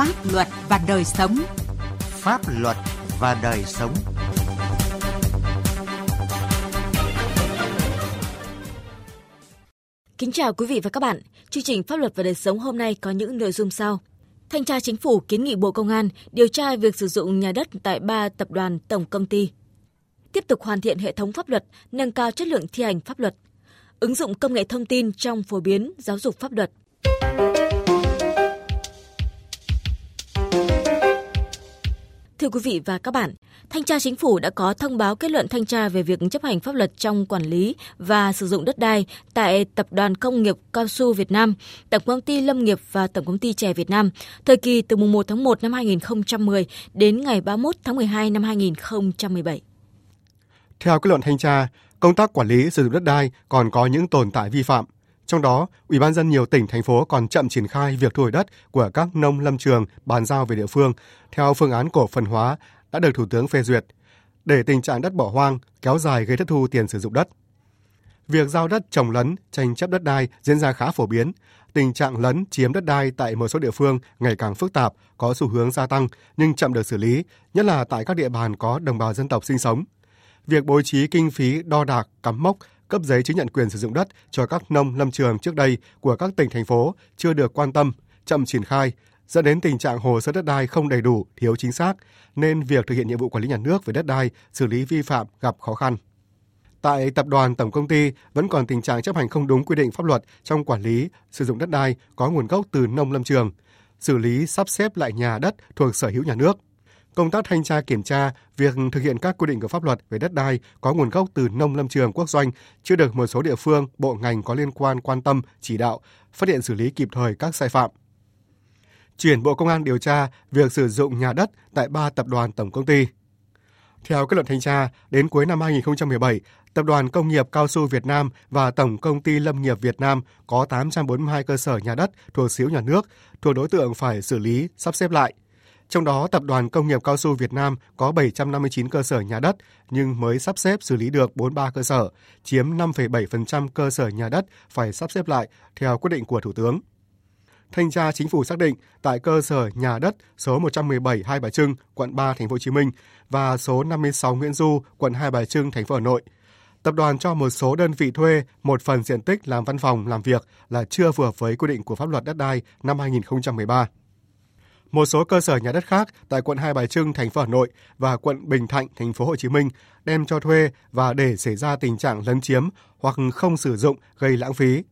Pháp luật và đời sống. Pháp luật và đời sống. Kính chào quý vị và các bạn. Chương trình Pháp luật và đời sống hôm nay có những nội dung sau. Thanh tra Chính phủ kiến nghị Bộ Công an điều tra việc sử dụng nhà đất tại ba tập đoàn tổng công ty. Tiếp tục hoàn thiện hệ thống pháp luật, nâng cao chất lượng thi hành pháp luật. Ứng dụng công nghệ thông tin trong phổ biến giáo dục pháp luật. Thưa quý vị và các bạn, Thanh tra Chính phủ đã có thông báo kết luận thanh tra về việc chấp hành pháp luật trong quản lý và sử dụng đất đai tại Tập đoàn Công nghiệp Cao su Việt Nam, Tổng công ty Lâm nghiệp và Tổng công ty Chè Việt Nam, thời kỳ từ mùng 1 tháng 1 năm 2010 đến ngày 31 tháng 12 năm 2017. Theo kết luận thanh tra, công tác quản lý sử dụng đất đai còn có những tồn tại vi phạm – trong đó, Ủy ban dân nhiều tỉnh, thành phố còn chậm triển khai việc thu hồi đất của các nông lâm trường bàn giao về địa phương theo phương án cổ phần hóa đã được Thủ tướng phê duyệt, để tình trạng đất bỏ hoang kéo dài gây thất thu tiền sử dụng đất. Việc giao đất trồng lấn, tranh chấp đất đai diễn ra khá phổ biến. Tình trạng lấn chiếm đất đai tại một số địa phương ngày càng phức tạp, có xu hướng gia tăng nhưng chậm được xử lý, nhất là tại các địa bàn có đồng bào dân tộc sinh sống. Việc bố trí kinh phí đo đạc, cắm mốc cấp giấy chứng nhận quyền sử dụng đất cho các nông lâm trường trước đây của các tỉnh thành phố chưa được quan tâm, chậm triển khai, dẫn đến tình trạng hồ sơ đất đai không đầy đủ, thiếu chính xác, nên việc thực hiện nhiệm vụ quản lý nhà nước về đất đai, xử lý vi phạm gặp khó khăn. Tại tập đoàn tổng công ty vẫn còn tình trạng chấp hành không đúng quy định pháp luật trong quản lý, sử dụng đất đai có nguồn gốc từ nông lâm trường, xử lý sắp xếp lại nhà đất thuộc sở hữu nhà nước – công tác thanh tra kiểm tra việc thực hiện các quy định của pháp luật về đất đai có nguồn gốc từ nông lâm trường quốc doanh chưa được một số địa phương, bộ ngành có liên quan quan tâm, chỉ đạo, phát hiện xử lý kịp thời các sai phạm. Chuyển Bộ Công an điều tra việc sử dụng nhà đất tại ba tập đoàn tổng công ty. Theo kết luận thanh tra, đến cuối năm 2017, Tập đoàn Công nghiệp Cao su Việt Nam và Tổng Công ty Lâm nghiệp Việt Nam có 842 cơ sở nhà đất thuộc xíu nhà nước, thuộc đối tượng phải xử lý, sắp xếp lại – trong đó, Tập đoàn Công nghiệp Cao su Việt Nam có 759 cơ sở nhà đất nhưng mới sắp xếp xử lý được 43 cơ sở, chiếm 5,7% cơ sở nhà đất phải sắp xếp lại theo quyết định của Thủ tướng. Thanh tra Chính phủ xác định tại cơ sở nhà đất số 117 Hai Bà Trưng, quận 3, thành phố Hồ Chí Minh và số 56 Nguyễn Du, quận Hai Bà Trưng, thành phố Hà Nội. Tập đoàn cho một số đơn vị thuê một phần diện tích làm văn phòng làm việc là chưa phù hợp với quy định của pháp luật đất đai năm 2013. Một số cơ sở nhà đất khác tại quận Hai Bà Trưng, thành phố Hà Nội và quận Bình Thạnh, thành phố Hồ Chí Minh đem cho thuê và để xảy ra tình trạng lấn chiếm hoặc không sử dụng gây lãng phí.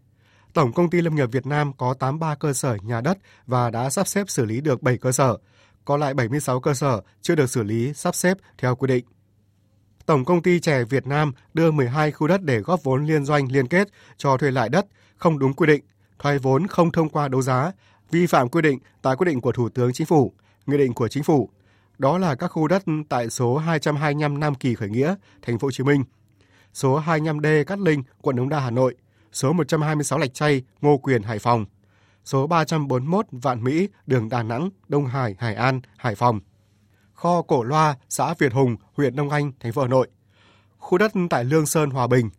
Tổng công ty Lâm nghiệp Việt Nam có 83 cơ sở nhà đất và đã sắp xếp xử lý được 7 cơ sở, còn lại 76 cơ sở chưa được xử lý sắp xếp theo quy định. Tổng công ty Chè Việt Nam đưa 12 khu đất để góp vốn liên doanh liên kết cho thuê lại đất không đúng quy định, thoái vốn không thông qua đấu giá vi phạm quy định tại quyết định của Thủ tướng Chính phủ, nghị định của Chính phủ. Đó là các khu đất tại số 225 Nam Kỳ Khởi Nghĩa, thành phố Hồ Chí Minh, số 25D Cát Linh, quận Đống Đa, Hà Nội, số 126 Lạch Tray, Ngô Quyền, Hải Phòng, số 341 Vạn Mỹ, đường Đà Nẵng, Đông Hải, Hải An, Hải Phòng, kho Cổ Loa, xã Việt Hùng, huyện Đông Anh, thành phố Hà Nội, khu đất tại Lương Sơn, Hòa Bình,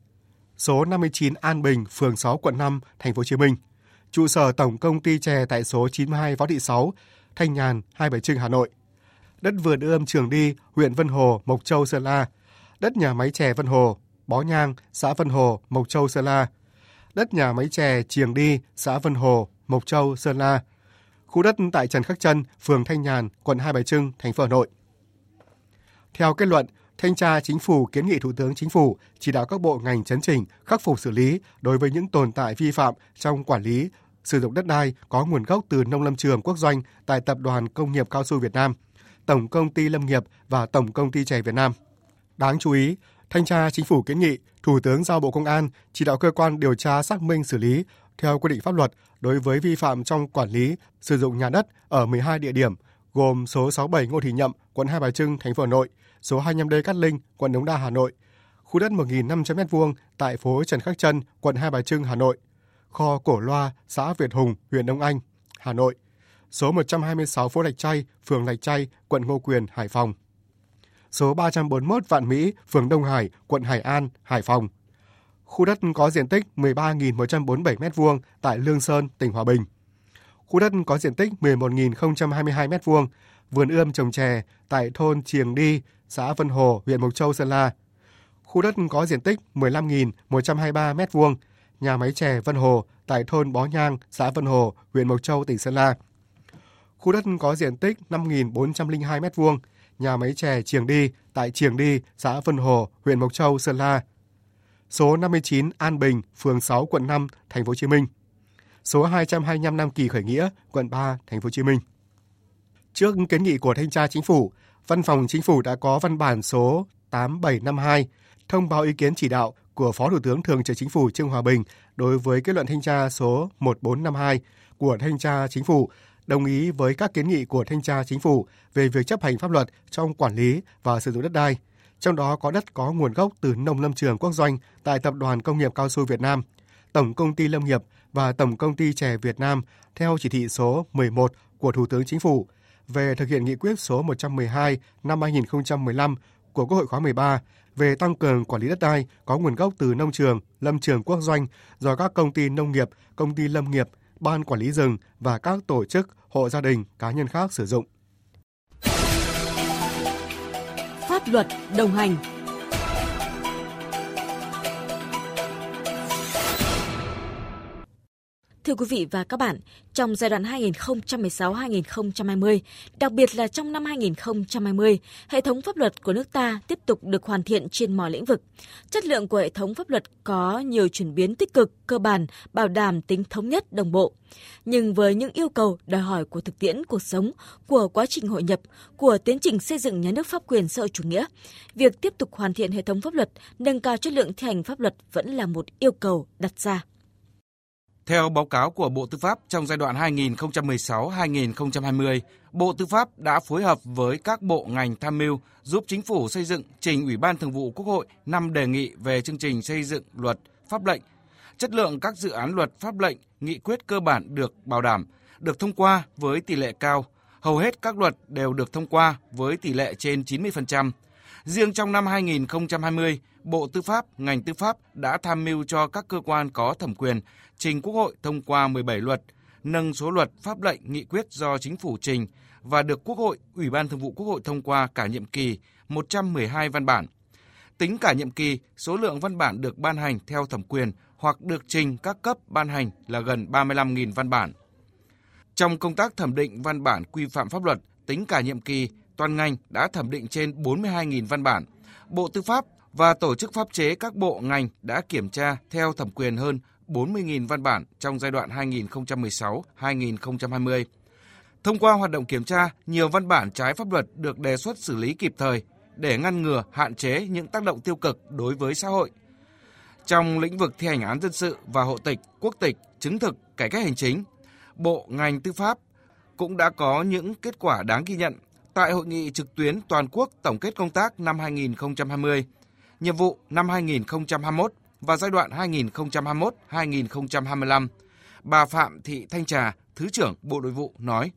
số 59 An Bình, phường 6, quận 5, thành phố Hồ Chí Minh, trụ sở Tổng công ty chè tại số 92 Võ Thị 6, Thanh Nhàn, Hai Bà Trưng, Hà Nội. Đất vườn ươm Trường Đi, huyện Vân Hồ, Mộc Châu, Sơn La. Đất nhà máy chè Vân Hồ, Bó Nhang, xã Vân Hồ, Mộc Châu, Sơn La. Đất nhà máy chè triềng Đi, xã Vân Hồ, Mộc Châu, Sơn La. Khu đất tại Trần Khắc Trân, phường Thanh Nhàn, quận Hai Bà Trưng, thành phố Hà Nội. Theo kết luận, Thanh tra Chính phủ kiến nghị Thủ tướng Chính phủ chỉ đạo các bộ ngành chấn chỉnh, khắc phục xử lý đối với những tồn tại vi phạm trong quản lý, sử dụng đất đai có nguồn gốc từ nông lâm trường quốc doanh tại Tập đoàn Công nghiệp Cao su Việt Nam, Tổng Công ty Lâm nghiệp và Tổng Công ty Chè Việt Nam. Đáng chú ý, Thanh tra Chính phủ kiến nghị Thủ tướng giao Bộ Công an chỉ đạo cơ quan điều tra xác minh xử lý theo quy định pháp luật đối với vi phạm trong quản lý sử dụng nhà đất ở 12 địa điểm gồm số 67 Ngô Thị Nhậm, quận Hai Bà Trưng, thành phố Hà Nội, số 25D Cát Linh, quận Đống Đa, Hà Nội, khu đất 1.500 m2 tại phố Trần Khắc Trân, quận Hai Bà Trưng, Hà Nội, kho Cổ Loa, xã Việt Hùng, huyện Đông Anh, Hà Nội, số 126 phố Lạch Tray, phường Lạch Tray, quận Ngô Quyền, Hải Phòng, số 341 Vạn Mỹ, phường Đông Hải, quận Hải An, Hải Phòng, khu đất có diện tích 13.147 m2 tại Lương Sơn, tỉnh Hòa Bình, Khu đất có diện tích 11.022 m2, vườn ươm trồng chè tại thôn Triềng Đi, xã Vân Hồ, huyện Mộc Châu, Sơn La. Khu đất có diện tích 15.123 m2, nhà máy chè Vân Hồ tại thôn Bó Nhang, xã Vân Hồ, huyện Mộc Châu, tỉnh Sơn La. Khu đất có diện tích 5.402 m2, nhà máy chè Triềng Đi tại Triềng Đi, xã Vân Hồ, huyện Mộc Châu, Sơn La. Số 59 An Bình, phường 6, quận 5, thành phố Hồ Chí Minh. Số 225 Nam Kỳ Khởi Nghĩa, quận 3, thành phố Hồ Chí Minh. Trước kiến nghị của thanh tra chính phủ, Văn phòng Chính phủ đã có văn bản số 8752 thông báo ý kiến chỉ đạo của Phó Thủ tướng Thường trực Chính phủ Trương Hòa Bình đối với kết luận thanh tra số 1452 của thanh tra chính phủ đồng ý với các kiến nghị của thanh tra chính phủ về việc chấp hành pháp luật trong quản lý và sử dụng đất đai, trong đó có đất có nguồn gốc từ nông lâm trường quốc doanh tại Tập đoàn Công nghiệp Cao su Việt Nam, Tổng công ty Lâm nghiệp và Tổng công ty chè Việt Nam theo chỉ thị số 11 của Thủ tướng Chính phủ về thực hiện nghị quyết số 112 năm 2015 của Quốc hội khóa 13 về tăng cường quản lý đất đai có nguồn gốc từ nông trường, lâm trường quốc doanh do các công ty nông nghiệp, công ty lâm nghiệp, ban quản lý rừng và các tổ chức, hộ gia đình, cá nhân khác sử dụng. Pháp luật đồng hành Thưa quý vị và các bạn, trong giai đoạn 2016-2020, đặc biệt là trong năm 2020, hệ thống pháp luật của nước ta tiếp tục được hoàn thiện trên mọi lĩnh vực. Chất lượng của hệ thống pháp luật có nhiều chuyển biến tích cực, cơ bản, bảo đảm tính thống nhất, đồng bộ. Nhưng với những yêu cầu đòi hỏi của thực tiễn cuộc sống, của quá trình hội nhập, của tiến trình xây dựng nhà nước pháp quyền xã hội chủ nghĩa, việc tiếp tục hoàn thiện hệ thống pháp luật, nâng cao chất lượng thi hành pháp luật vẫn là một yêu cầu đặt ra. Theo báo cáo của Bộ Tư pháp, trong giai đoạn 2016-2020, Bộ Tư pháp đã phối hợp với các bộ ngành tham mưu giúp chính phủ xây dựng trình Ủy ban Thường vụ Quốc hội năm đề nghị về chương trình xây dựng luật, pháp lệnh. Chất lượng các dự án luật, pháp lệnh, nghị quyết cơ bản được bảo đảm, được thông qua với tỷ lệ cao. Hầu hết các luật đều được thông qua với tỷ lệ trên 90%. Riêng trong năm 2020, Bộ Tư pháp, ngành tư pháp đã tham mưu cho các cơ quan có thẩm quyền trình Quốc hội thông qua 17 luật, nâng số luật, pháp lệnh, nghị quyết do chính phủ trình và được Quốc hội, Ủy ban Thường vụ Quốc hội thông qua cả nhiệm kỳ 112 văn bản. Tính cả nhiệm kỳ, số lượng văn bản được ban hành theo thẩm quyền hoặc được trình các cấp ban hành là gần 35.000 văn bản. Trong công tác thẩm định văn bản quy phạm pháp luật, tính cả nhiệm kỳ, toàn ngành đã thẩm định trên 42.000 văn bản. Bộ Tư pháp và tổ chức pháp chế các bộ ngành đã kiểm tra theo thẩm quyền hơn 40.000 văn bản trong giai đoạn 2016-2020. Thông qua hoạt động kiểm tra, nhiều văn bản trái pháp luật được đề xuất xử lý kịp thời để ngăn ngừa, hạn chế những tác động tiêu cực đối với xã hội. Trong lĩnh vực thi hành án dân sự và hộ tịch, quốc tịch, chứng thực, cải cách hành chính, Bộ ngành tư pháp cũng đã có những kết quả đáng ghi nhận tại hội nghị trực tuyến toàn quốc tổng kết công tác năm 2020, nhiệm vụ năm 2021 và giai đoạn 2021-2025. Bà Phạm Thị Thanh Trà, Thứ trưởng Bộ Nội vụ nói: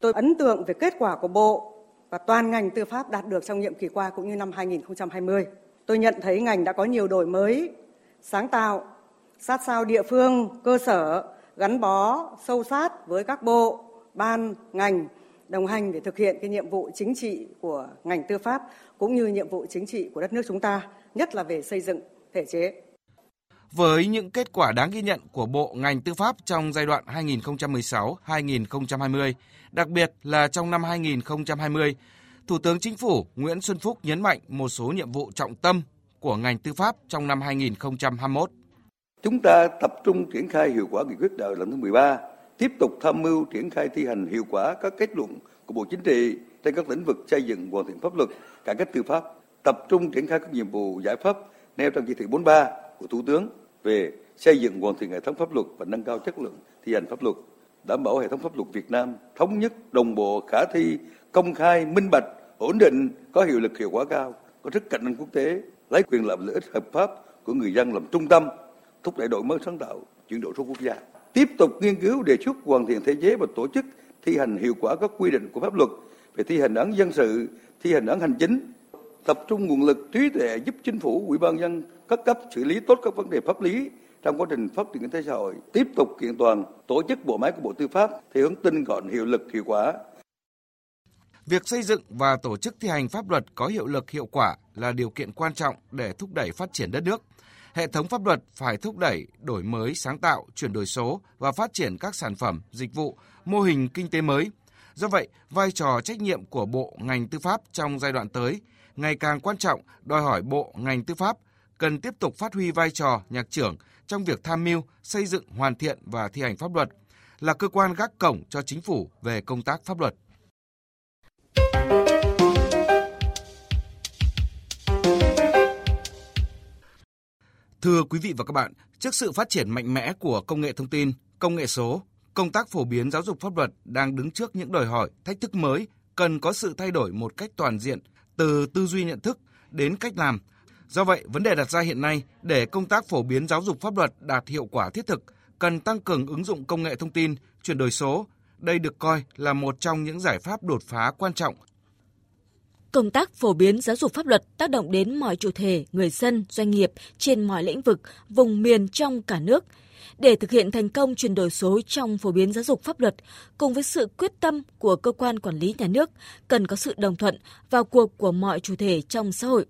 Tôi ấn tượng về kết quả của Bộ và toàn ngành tư pháp đạt được trong nhiệm kỳ qua cũng như năm 2020. Tôi nhận thấy ngành đã có nhiều đổi mới, sáng tạo, sát sao địa phương, cơ sở, gắn bó sâu sát với các bộ, ban, ngành đồng hành để thực hiện cái nhiệm vụ chính trị của ngành tư pháp cũng như nhiệm vụ chính trị của đất nước chúng ta, nhất là về xây dựng thể chế. Với những kết quả đáng ghi nhận của Bộ ngành tư pháp trong giai đoạn 2016-2020, đặc biệt là trong năm 2020, Thủ tướng Chính phủ Nguyễn Xuân Phúc nhấn mạnh một số nhiệm vụ trọng tâm của ngành tư pháp trong năm 2021. Chúng ta tập trung triển khai hiệu quả nghị quyết đại hội lần thứ 13, tiếp tục tham mưu triển khai thi hành hiệu quả các kết luận của Bộ Chính trị trên các lĩnh vực xây dựng hoàn thiện pháp luật, cải cách tư pháp, tập trung triển khai các nhiệm vụ giải pháp nêu trong chỉ thị 43 của Thủ tướng về xây dựng hoàn thiện hệ thống pháp luật và nâng cao chất lượng thi hành pháp luật, đảm bảo hệ thống pháp luật Việt Nam thống nhất, đồng bộ, khả thi, công khai, minh bạch, ổn định, có hiệu lực hiệu quả cao, có sức cạnh tranh quốc tế, lấy quyền lợi lợi ích hợp pháp của người dân làm trung tâm, thúc đẩy đổi mới sáng tạo, chuyển đổi số quốc gia. Tiếp tục nghiên cứu đề xuất hoàn thiện thể chế và tổ chức thi hành hiệu quả các quy định của pháp luật về thi hành án dân sự, thi hành án hành chính, tập trung nguồn lực trí tuệ giúp chính phủ, ủy ban dân các cấp xử lý tốt các vấn đề pháp lý trong quá trình phát triển kinh tế xã hội, tiếp tục kiện toàn tổ chức bộ máy của Bộ Tư pháp theo hướng tinh gọn, hiệu lực, hiệu quả. Việc xây dựng và tổ chức thi hành pháp luật có hiệu lực hiệu quả là điều kiện quan trọng để thúc đẩy phát triển đất nước. Hệ thống pháp luật phải thúc đẩy đổi mới, sáng tạo, chuyển đổi số và phát triển các sản phẩm, dịch vụ, mô hình kinh tế mới. Do vậy, vai trò trách nhiệm của Bộ ngành tư pháp trong giai đoạn tới ngày càng quan trọng, đòi hỏi Bộ ngành tư pháp cần tiếp tục phát huy vai trò nhạc trưởng trong việc tham mưu, xây dựng, hoàn thiện và thi hành pháp luật, là cơ quan gác cổng cho chính phủ về công tác pháp luật. Thưa quý vị và các bạn, trước sự phát triển mạnh mẽ của công nghệ thông tin, công nghệ số, công tác phổ biến giáo dục pháp luật đang đứng trước những đòi hỏi, thách thức mới, cần có sự thay đổi một cách toàn diện từ tư duy nhận thức đến cách làm. Do vậy, vấn đề đặt ra hiện nay để công tác phổ biến giáo dục pháp luật đạt hiệu quả thiết thực, cần tăng cường ứng dụng công nghệ thông tin, chuyển đổi số. Đây được coi là một trong những giải pháp đột phá quan trọng Công tác phổ biến giáo dục pháp luật tác động đến mọi chủ thể, người dân, doanh nghiệp trên mọi lĩnh vực, vùng miền trong cả nước. Để thực hiện thành công chuyển đổi số trong phổ biến giáo dục pháp luật, cùng với sự quyết tâm của cơ quan quản lý nhà nước, cần có sự đồng thuận vào cuộc của mọi chủ thể trong xã hội.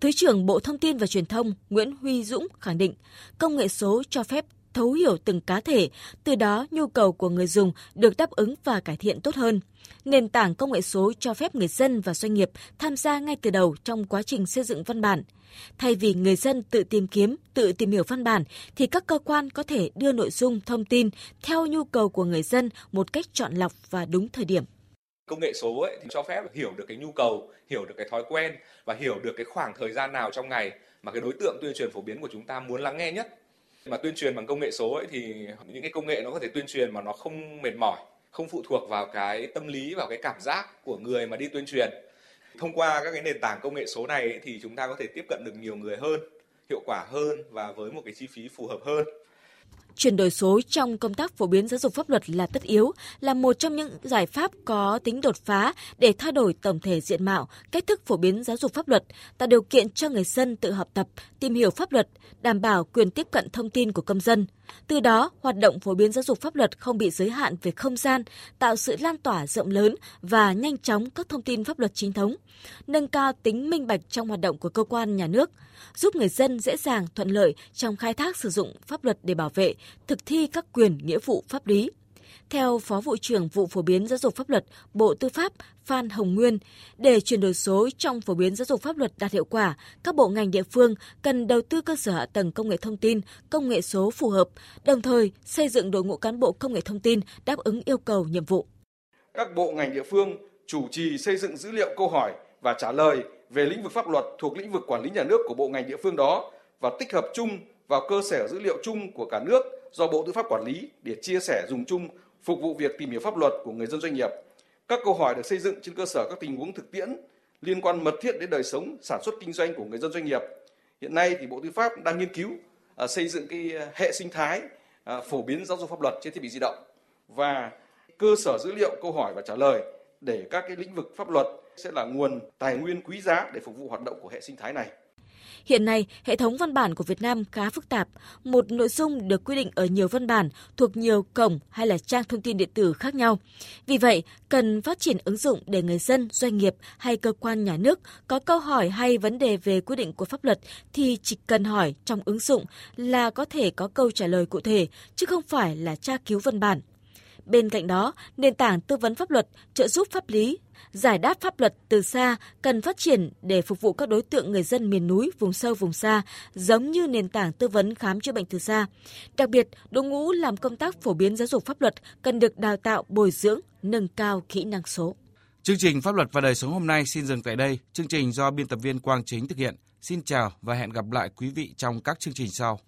Thứ trưởng Bộ Thông tin và Truyền thông Nguyễn Huy Dũng khẳng định, công nghệ số cho phép thấu hiểu từng cá thể, từ đó nhu cầu của người dùng được đáp ứng và cải thiện tốt hơn. Nền tảng công nghệ số cho phép người dân và doanh nghiệp tham gia ngay từ đầu trong quá trình xây dựng văn bản. Thay vì người dân tự tìm kiếm, tự tìm hiểu văn bản, thì các cơ quan có thể đưa nội dung, thông tin theo nhu cầu của người dân một cách chọn lọc và đúng thời điểm công nghệ số ấy thì cho phép hiểu được cái nhu cầu, hiểu được cái thói quen và hiểu được cái khoảng thời gian nào trong ngày mà cái đối tượng tuyên truyền phổ biến của chúng ta muốn lắng nghe nhất mà tuyên truyền bằng công nghệ số ấy thì những cái công nghệ nó có thể tuyên truyền mà nó không mệt mỏi không phụ thuộc vào cái tâm lý vào cái cảm giác của người mà đi tuyên truyền. Thông qua các cái nền tảng công nghệ số này ấy, thì chúng ta có thể tiếp cận được nhiều người hơn hiệu quả hơn và với một cái chi phí phù hợp hơn. Chuyển đổi số trong công tác phổ biến giáo dục pháp luật là tất yếu, là một trong những giải pháp có tính đột phá để thay đổi tổng thể diện mạo, cách thức phổ biến giáo dục pháp luật, tạo điều kiện cho người dân tự học tập, tìm hiểu pháp luật, đảm bảo quyền tiếp cận thông tin của công dân. Từ đó, hoạt động phổ biến giáo dục pháp luật không bị giới hạn về không gian, tạo sự lan tỏa rộng lớn và nhanh chóng các thông tin pháp luật chính thống, nâng cao tính minh bạch trong hoạt động của cơ quan nhà nước, giúp người dân dễ dàng thuận lợi trong khai thác sử dụng pháp luật để bảo vệ, thực thi các quyền nghĩa vụ pháp lý. Theo Phó vụ trưởng vụ phổ biến giáo dục pháp luật Bộ Tư pháp Phan Hồng Nguyên, để chuyển đổi số trong phổ biến giáo dục pháp luật đạt hiệu quả, các bộ ngành địa phương cần đầu tư cơ sở hạ tầng công nghệ thông tin, công nghệ số phù hợp, đồng thời xây dựng đội ngũ cán bộ công nghệ thông tin đáp ứng yêu cầu nhiệm vụ. Các bộ ngành địa phương chủ trì xây dựng dữ liệu câu hỏi và trả lời về lĩnh vực pháp luật thuộc lĩnh vực quản lý nhà nước của bộ ngành địa phương đó và tích hợp chung vào cơ sở dữ liệu chung của cả nước do Bộ Tư pháp quản lý để chia sẻ dùng chung phục vụ việc tìm hiểu pháp luật của người dân doanh nghiệp. Các câu hỏi được xây dựng trên cơ sở các tình huống thực tiễn liên quan mật thiết đến đời sống, sản xuất, kinh doanh của người dân doanh nghiệp. Hiện nay thì Bộ Tư pháp đang nghiên cứu à, xây dựng cái à, hệ sinh thái à, phổ biến giáo dục pháp luật trên thiết bị di động và cơ sở dữ liệu câu hỏi và trả lời để các cái lĩnh vực pháp luật sẽ là nguồn tài nguyên quý giá để phục vụ hoạt động của hệ sinh thái này. Hiện nay, hệ thống văn bản của Việt Nam khá phức tạp. Một nội dung được quy định ở nhiều văn bản thuộc nhiều cổng hay là trang thông tin điện tử khác nhau. Vì vậy, cần phát triển ứng dụng để người dân, doanh nghiệp hay cơ quan nhà nước có câu hỏi hay vấn đề về quy định của pháp luật thì chỉ cần hỏi trong ứng dụng là có thể có câu trả lời cụ thể, chứ không phải là tra cứu văn bản. Bên cạnh đó, nền tảng tư vấn pháp luật, trợ giúp pháp lý, giải đáp pháp luật từ xa cần phát triển để phục vụ các đối tượng người dân miền núi, vùng sâu, vùng xa, giống như nền tảng tư vấn khám chữa bệnh từ xa. Đặc biệt, đội ngũ làm công tác phổ biến giáo dục pháp luật cần được đào tạo, bồi dưỡng, nâng cao kỹ năng số. Chương trình Pháp luật và đời sống hôm nay xin dừng tại đây. Chương trình do biên tập viên Quang Chính thực hiện. Xin chào và hẹn gặp lại quý vị trong các chương trình sau.